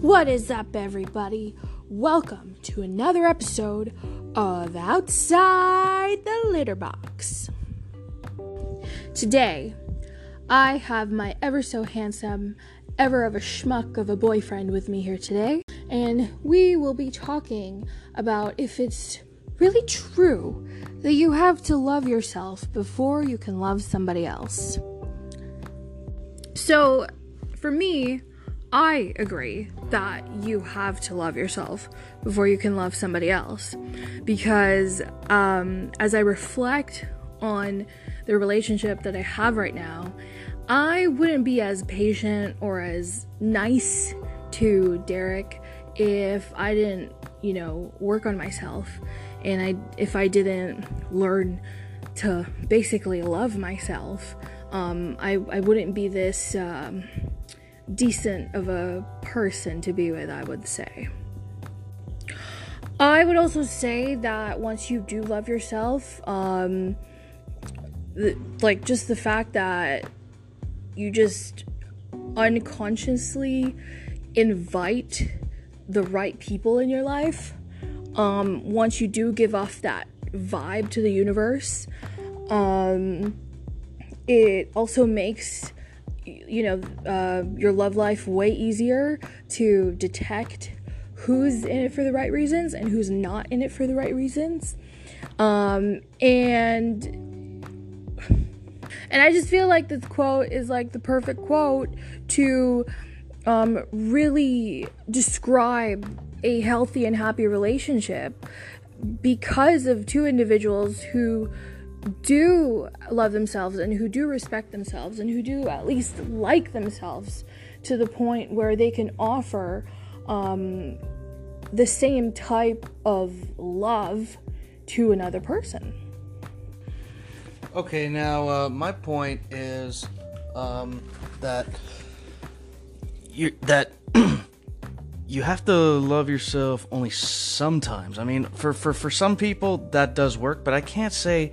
What is up, everybody? Welcome to another episode of Outside the Litter Box. Today, I have my ever so handsome, ever of a schmuck of a boyfriend with me here today, and we will be talking about if it's really true that you have to love yourself before you can love somebody else. So, for me, I agree that you have to love yourself before you can love somebody else. Because um, as I reflect on the relationship that I have right now, I wouldn't be as patient or as nice to Derek if I didn't, you know, work on myself and I if I didn't learn to basically love myself. Um, I, I wouldn't be this um, decent of a person to be with, I would say. I would also say that once you do love yourself, um, like just the fact that you just unconsciously invite the right people in your life, um, once you do give off that vibe to the universe, um, it also makes you know uh, your love life way easier to detect who's in it for the right reasons and who's not in it for the right reasons. Um, and and i just feel like this quote is like the perfect quote to um, really describe a healthy and happy relationship because of two individuals who do love themselves and who do respect themselves and who do at least like themselves to the point where they can offer um, the same type of love to another person. Okay, now uh, my point is um, that you that you have to love yourself only sometimes. I mean, for, for for some people that does work, but I can't say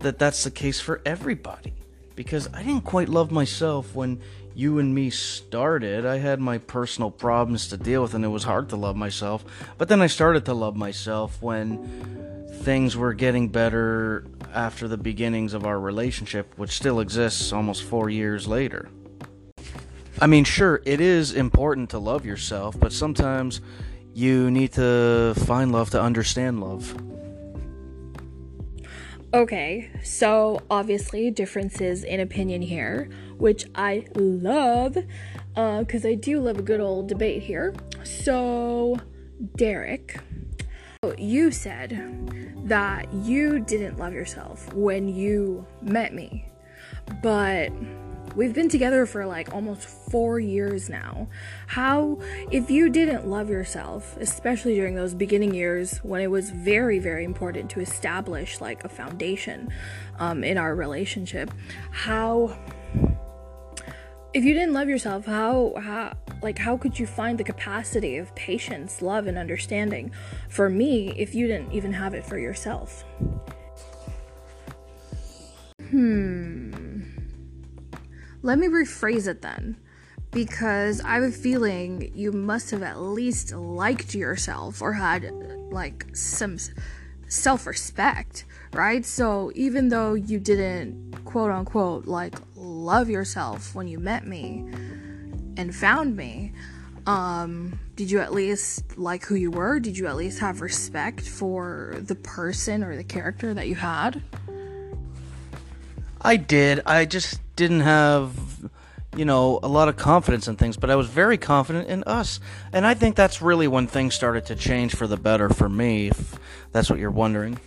that that's the case for everybody because I didn't quite love myself when you and me started. I had my personal problems to deal with and it was hard to love myself. But then I started to love myself when things were getting better after the beginnings of our relationship, which still exists almost 4 years later. I mean, sure, it is important to love yourself, but sometimes you need to find love to understand love. Okay, so obviously differences in opinion here, which I love, uh, because uh, I do love a good old debate here. So, Derek, you said that you didn't love yourself when you met me, but We've been together for like almost four years now. How, if you didn't love yourself, especially during those beginning years when it was very, very important to establish like a foundation um, in our relationship, how, if you didn't love yourself, how, how, like, how could you find the capacity of patience, love, and understanding for me if you didn't even have it for yourself? Hmm. Let me rephrase it then. Because I have a feeling you must have at least liked yourself or had like some self respect, right? So even though you didn't quote unquote like love yourself when you met me and found me, um, did you at least like who you were? Did you at least have respect for the person or the character that you had? I did. I just didn't have, you know, a lot of confidence in things, but I was very confident in us. And I think that's really when things started to change for the better for me, if that's what you're wondering.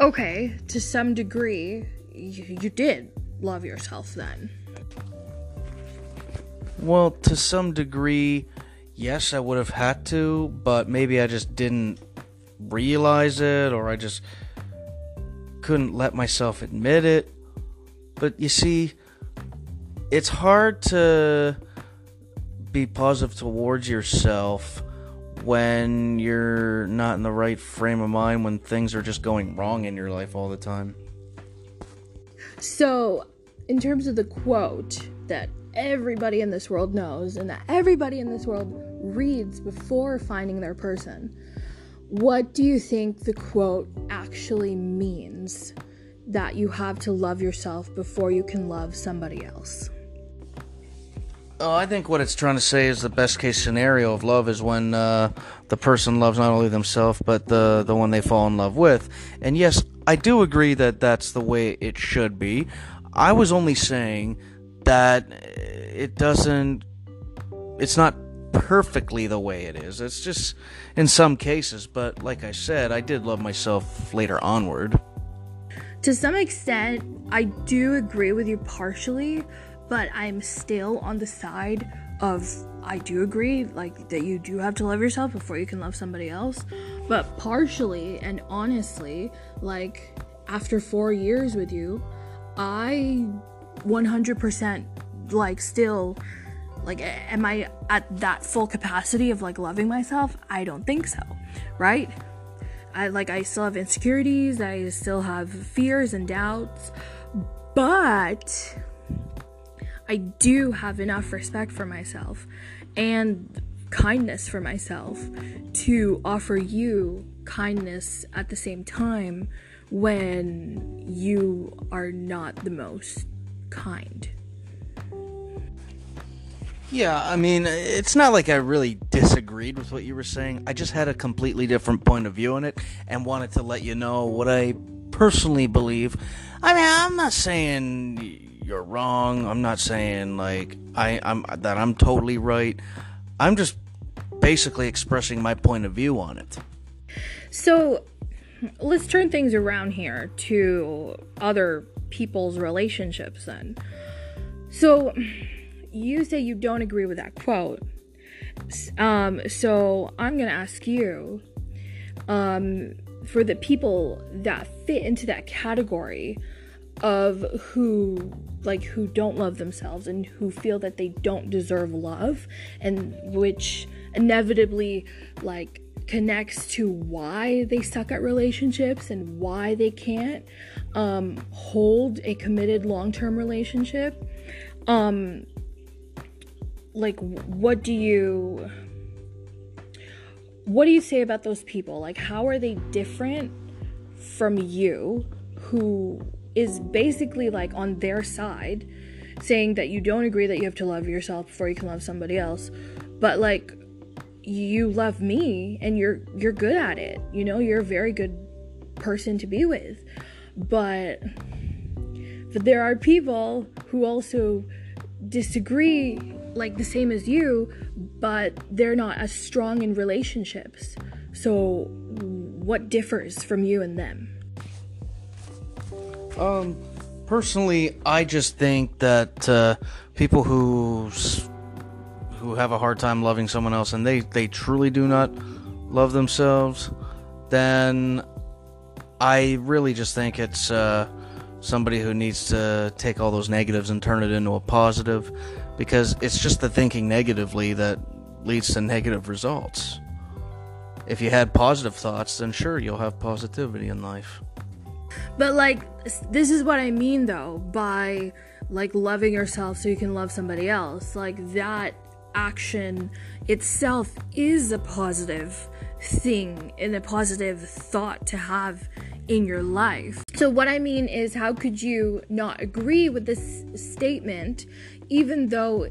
Okay, to some degree, you, you did love yourself then. Well, to some degree, yes, I would have had to, but maybe I just didn't realize it, or I just couldn't let myself admit it. But you see, it's hard to be positive towards yourself when you're not in the right frame of mind when things are just going wrong in your life all the time. So, in terms of the quote that everybody in this world knows and that everybody in this world reads before finding their person. What do you think the quote actually means that you have to love yourself before you can love somebody else? Oh, I think what it's trying to say is the best case scenario of love is when uh, the person loves not only themselves but the the one they fall in love with. And yes, I do agree that that's the way it should be. I was only saying that it doesn't. It's not perfectly the way it is. It's just in some cases. But like I said, I did love myself later onward. To some extent, I do agree with you partially but I'm still on the side of I do agree like that you do have to love yourself before you can love somebody else. But partially and honestly like after 4 years with you I 100% like still like am I at that full capacity of like loving myself? I don't think so right I like I still have insecurities I still have fears and doubts but I do have enough respect for myself and kindness for myself to offer you kindness at the same time when you are not the most kind. Yeah, I mean, it's not like I really disagreed with what you were saying. I just had a completely different point of view on it and wanted to let you know what I personally believe. I mean, I'm not saying you're wrong. I'm not saying like I, I'm that I'm totally right. I'm just basically expressing my point of view on it. So let's turn things around here to other people's relationships then. So you say you don't agree with that quote. Um, so I'm gonna ask you, um, for the people that fit into that category of who like who don't love themselves and who feel that they don't deserve love and which inevitably like connects to why they suck at relationships and why they can't um, hold a committed long-term relationship um like what do you what do you say about those people? Like how are they different from you who is basically like on their side saying that you don't agree that you have to love yourself before you can love somebody else but like you love me and you're you're good at it you know you're a very good person to be with. But but there are people who also disagree like the same as you but they're not as strong in relationships. So what differs from you and them? Um, personally, I just think that uh, people who who have a hard time loving someone else and they they truly do not love themselves, then I really just think it's uh, somebody who needs to take all those negatives and turn it into a positive, because it's just the thinking negatively that leads to negative results. If you had positive thoughts, then sure, you'll have positivity in life. But like this is what I mean though by like loving yourself so you can love somebody else. Like that action itself is a positive thing and a positive thought to have in your life. So, what I mean is, how could you not agree with this statement, even though,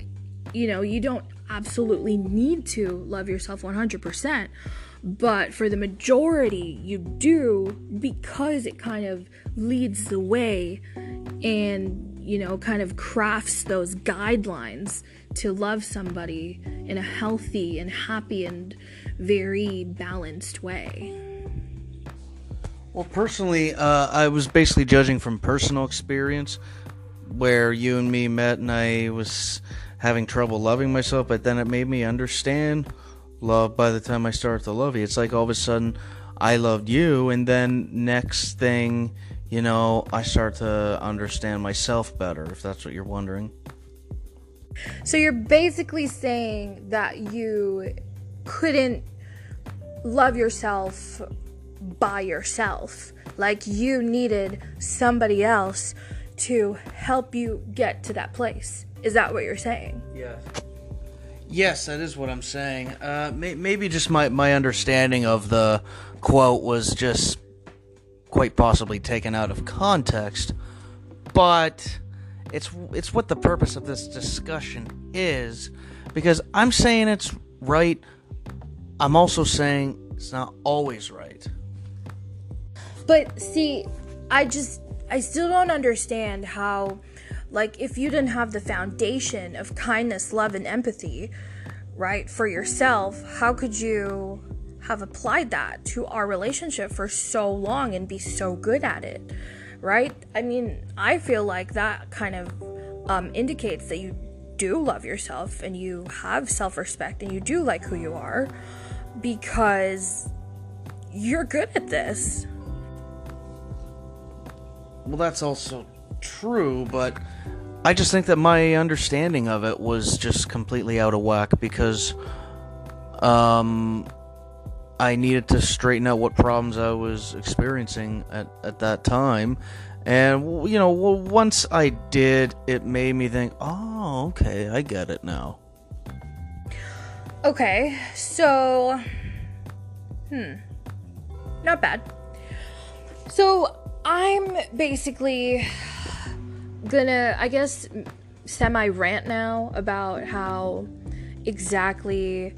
you know, you don't absolutely need to love yourself 100%? but for the majority, you do because it kind of leads the way and, you know, kind of crafts those guidelines to love somebody in a healthy and happy and very balanced way. Well, personally, uh, I was basically judging from personal experience where you and me met and I was having trouble loving myself, but then it made me understand love by the time I start to love you. It's like all of a sudden I loved you, and then next thing, you know, I start to understand myself better, if that's what you're wondering. So you're basically saying that you couldn't love yourself by yourself. Like you needed somebody else to help you get to that place. Is that what you're saying? Yes. Yes, that is what I'm saying. Uh, may- maybe just my, my understanding of the quote was just quite possibly taken out of context, but it's it's what the purpose of this discussion is, because I'm saying it's right. I'm also saying it's not always right. But see, I just I still don't understand how like if you didn't have the foundation of kindness, love and empathy, right, for yourself, how could you have applied that to our relationship for so long and be so good at it? Right? I mean, I feel like that kind of um, indicates that you do love yourself and you have self respect and you do like who you are because you're good at this. Well, that's also true, but I just think that my understanding of it was just completely out of whack because um I needed to straighten out what problems I was experiencing at, at that time. And, you know, once I did, it made me think, oh, okay, I get it now. Okay, so. Hmm. Not bad. So, I'm basically gonna, I guess, semi rant now about how exactly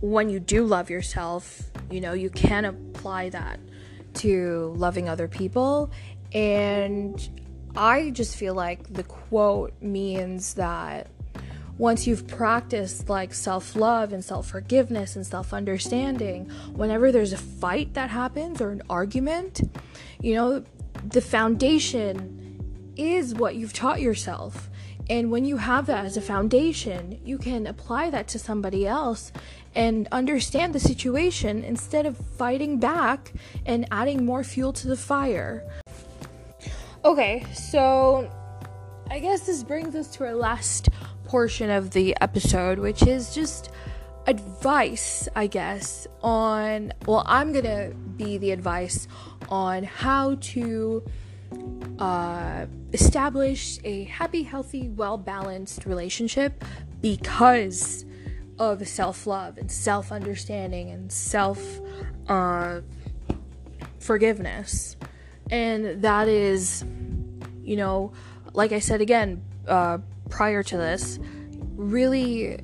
when you do love yourself, you know, you can apply that to loving other people. And I just feel like the quote means that once you've practiced like self love and self forgiveness and self understanding, whenever there's a fight that happens or an argument, you know, the foundation is what you've taught yourself. And when you have that as a foundation, you can apply that to somebody else and understand the situation instead of fighting back and adding more fuel to the fire. Okay, so I guess this brings us to our last portion of the episode, which is just advice, I guess, on well, I'm gonna be the advice on how to uh, establish a happy, healthy, well balanced relationship because of self love and self understanding and self uh, forgiveness. And that is, you know, like I said again uh, prior to this, really,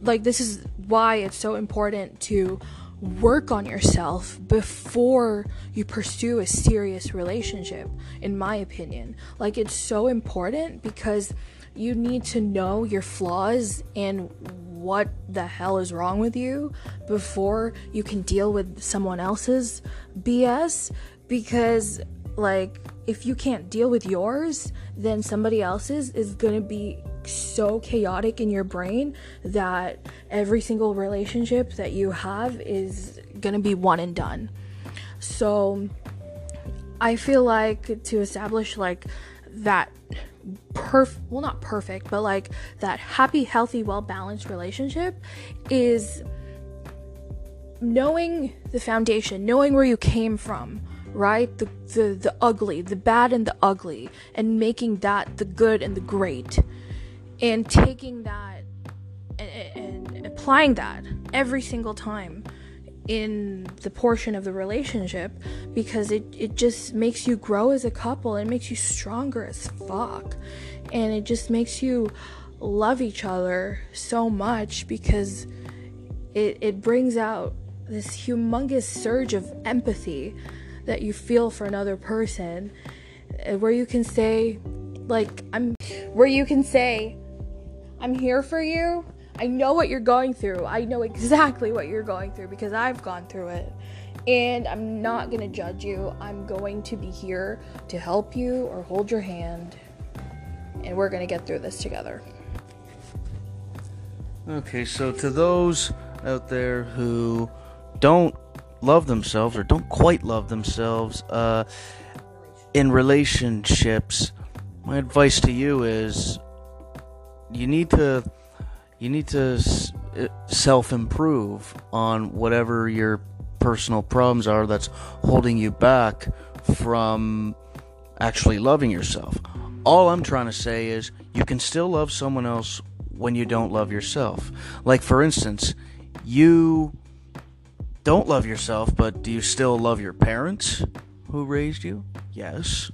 like, this is why it's so important to work on yourself before you pursue a serious relationship, in my opinion. Like, it's so important because you need to know your flaws and what the hell is wrong with you before you can deal with someone else's BS. Because, like, if you can't deal with yours, then somebody else's is gonna be so chaotic in your brain that every single relationship that you have is gonna be one and done. So I feel like to establish like that perf well not perfect but like that happy healthy well balanced relationship is knowing the foundation knowing where you came from right? The, the the ugly the bad and the ugly and making that the good and the great. And taking that and, and applying that every single time in the portion of the relationship because it, it just makes you grow as a couple it makes you stronger as fuck. And it just makes you love each other so much because it, it brings out this humongous surge of empathy that you feel for another person uh, where you can say like i'm where you can say i'm here for you I know what you're going through. I know exactly what you're going through because I've gone through it. And I'm not going to judge you. I'm going to be here to help you or hold your hand. And we're going to get through this together. Okay, so to those out there who don't love themselves or don't quite love themselves uh, in relationships, my advice to you is you need to you need to uh, self improve on whatever your personal problems are that's holding you back from actually loving yourself. All I'm trying to say is you can still love someone else when you don't love yourself. Like, for instance, you don't love yourself, but do you still love your parents who raised you? Yes.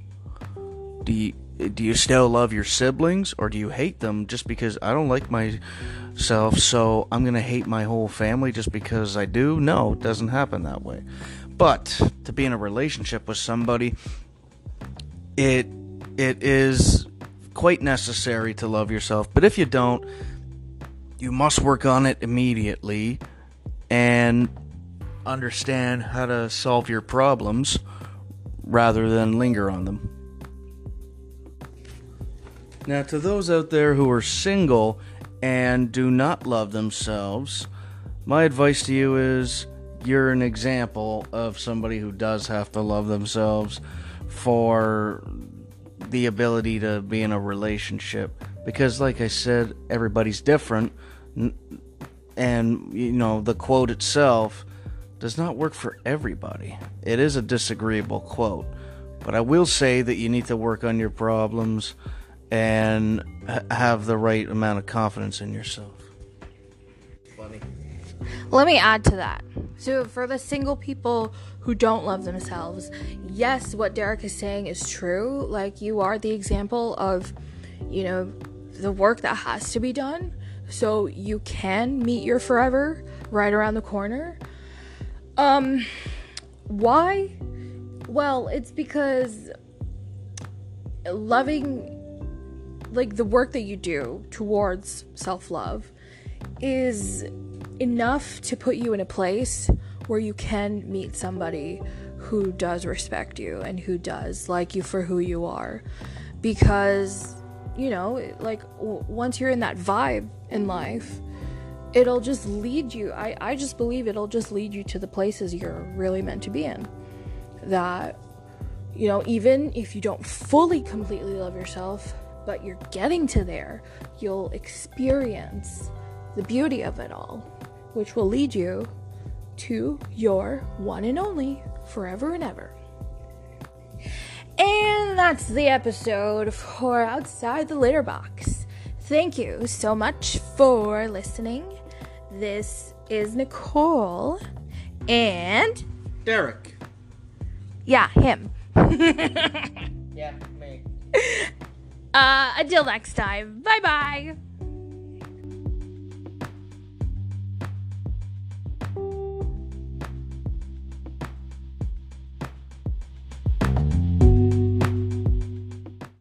Do you do you still love your siblings or do you hate them just because I don't like myself so I'm going to hate my whole family just because I do? No, it doesn't happen that way. But to be in a relationship with somebody it it is quite necessary to love yourself. But if you don't, you must work on it immediately and understand how to solve your problems rather than linger on them. Now, to those out there who are single and do not love themselves, my advice to you is you're an example of somebody who does have to love themselves for the ability to be in a relationship because like i said everybody's different and you know the quote itself does not work for everybody it is a disagreeable quote but i will say that you need to work on your problems and have the right amount of confidence in yourself funny let me add to that so for the single people who don't love themselves. Yes, what Derek is saying is true. Like, you are the example of, you know, the work that has to be done so you can meet your forever right around the corner. Um, why? Well, it's because loving, like, the work that you do towards self love is enough to put you in a place where you can meet somebody who does respect you and who does like you for who you are. Because, you know, like once you're in that vibe in life, it'll just lead you. I, I just believe it'll just lead you to the places you're really meant to be in. That, you know, even if you don't fully completely love yourself, but you're getting to there, you'll experience the beauty of it all, which will lead you to your one and only forever and ever. And that's the episode for Outside the Litter Box. Thank you so much for listening. This is Nicole and Derek. Yeah, him. yeah, me. Uh, until next time. Bye bye.